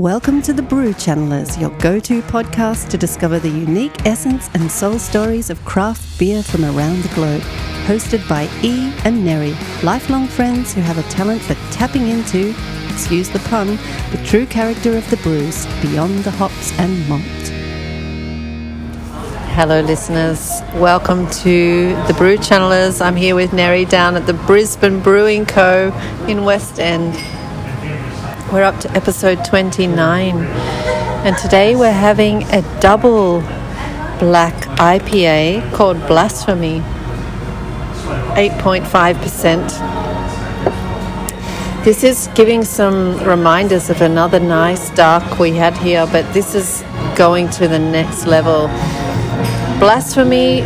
Welcome to the Brew Channelers, your go to podcast to discover the unique essence and soul stories of craft beer from around the globe. Hosted by E and Neri, lifelong friends who have a talent for tapping into, excuse the pun, the true character of the brews beyond the hops and malt. Hello, listeners. Welcome to the Brew Channelers. I'm here with Neri down at the Brisbane Brewing Co. in West End. We're up to episode 29, and today we're having a double black IPA called Blasphemy, 8.5%. This is giving some reminders of another nice dark we had here, but this is going to the next level. Blasphemy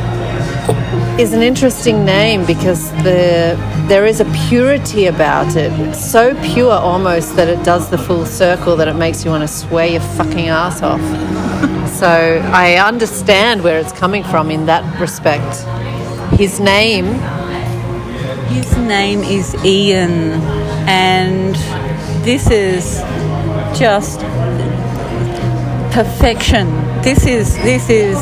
is an interesting name because the there is a purity about it, so pure almost that it does the full circle that it makes you want to swear your fucking ass off. so I understand where it's coming from in that respect. His name. His name is Ian, and this is just perfection. This is this is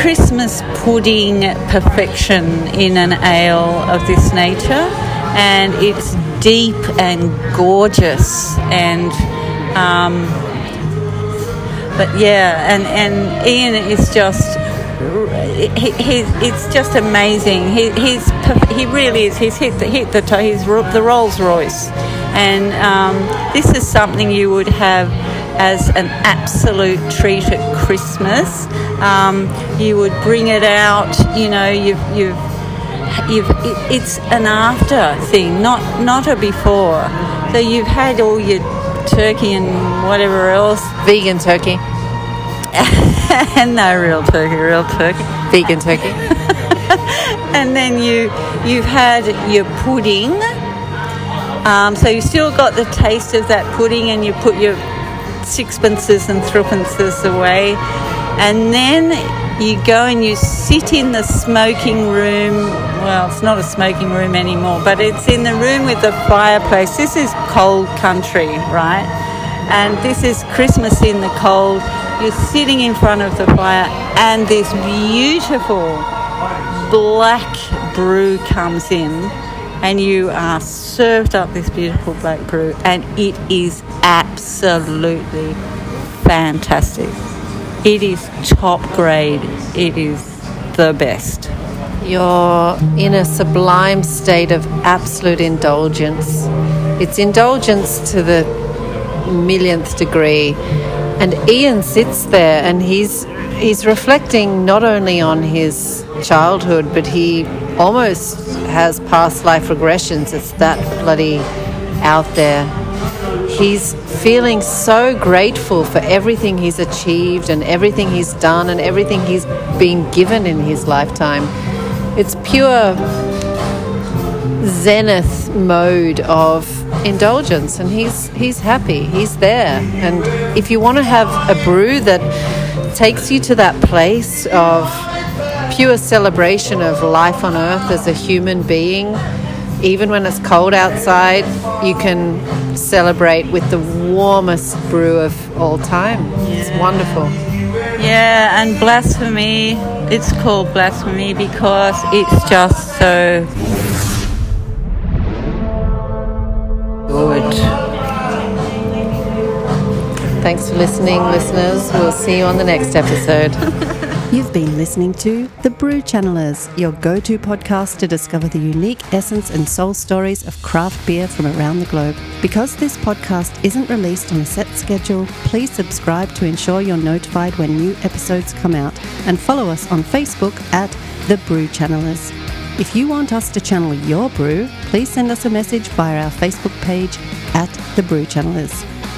Christmas pudding perfection in an ale of this nature, and it's deep and gorgeous, and um, but yeah, and and Ian is just. He, he, it's just amazing. He, he's he really is. He's hit the hit the he's the Rolls Royce, and um, this is something you would have as an absolute treat at Christmas. Um, you would bring it out, you know, you've, you've, you've, it, it's an after thing, not, not a before. So you've had all your turkey and whatever else. Vegan turkey. and no real turkey, real turkey. Vegan turkey. and then you, you've had your pudding. Um, so you still got the taste of that pudding, and you put your sixpences and threepences away. And then you go and you sit in the smoking room. Well, it's not a smoking room anymore, but it's in the room with the fireplace. This is cold country, right? And this is Christmas in the cold. You're sitting in front of the fire, and this beautiful black brew comes in and you are served up this beautiful black brew, and it is absolutely fantastic. It is top grade. It is the best. You're in a sublime state of absolute indulgence. It's indulgence to the millionth degree. And Ian sits there and he's he's reflecting not only on his childhood, but he almost has past life regressions. It's that bloody out there. He's feeling so grateful for everything he's achieved and everything he's done and everything he's been given in his lifetime. It's pure zenith mode of indulgence and he's he's happy he's there and if you want to have a brew that takes you to that place of pure celebration of life on earth as a human being. Even when it's cold outside, you can celebrate with the warmest brew of all time. Yeah. It's wonderful. Yeah, and blasphemy, it's called blasphemy because it's just so good. Thanks for listening, listeners. We'll see you on the next episode. You've been listening to The Brew Channelers, your go to podcast to discover the unique essence and soul stories of craft beer from around the globe. Because this podcast isn't released on a set schedule, please subscribe to ensure you're notified when new episodes come out and follow us on Facebook at The Brew Channelers. If you want us to channel your brew, please send us a message via our Facebook page at The Brew Channelers.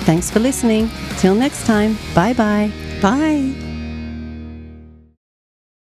Thanks for listening. Till next time, bye-bye. Bye.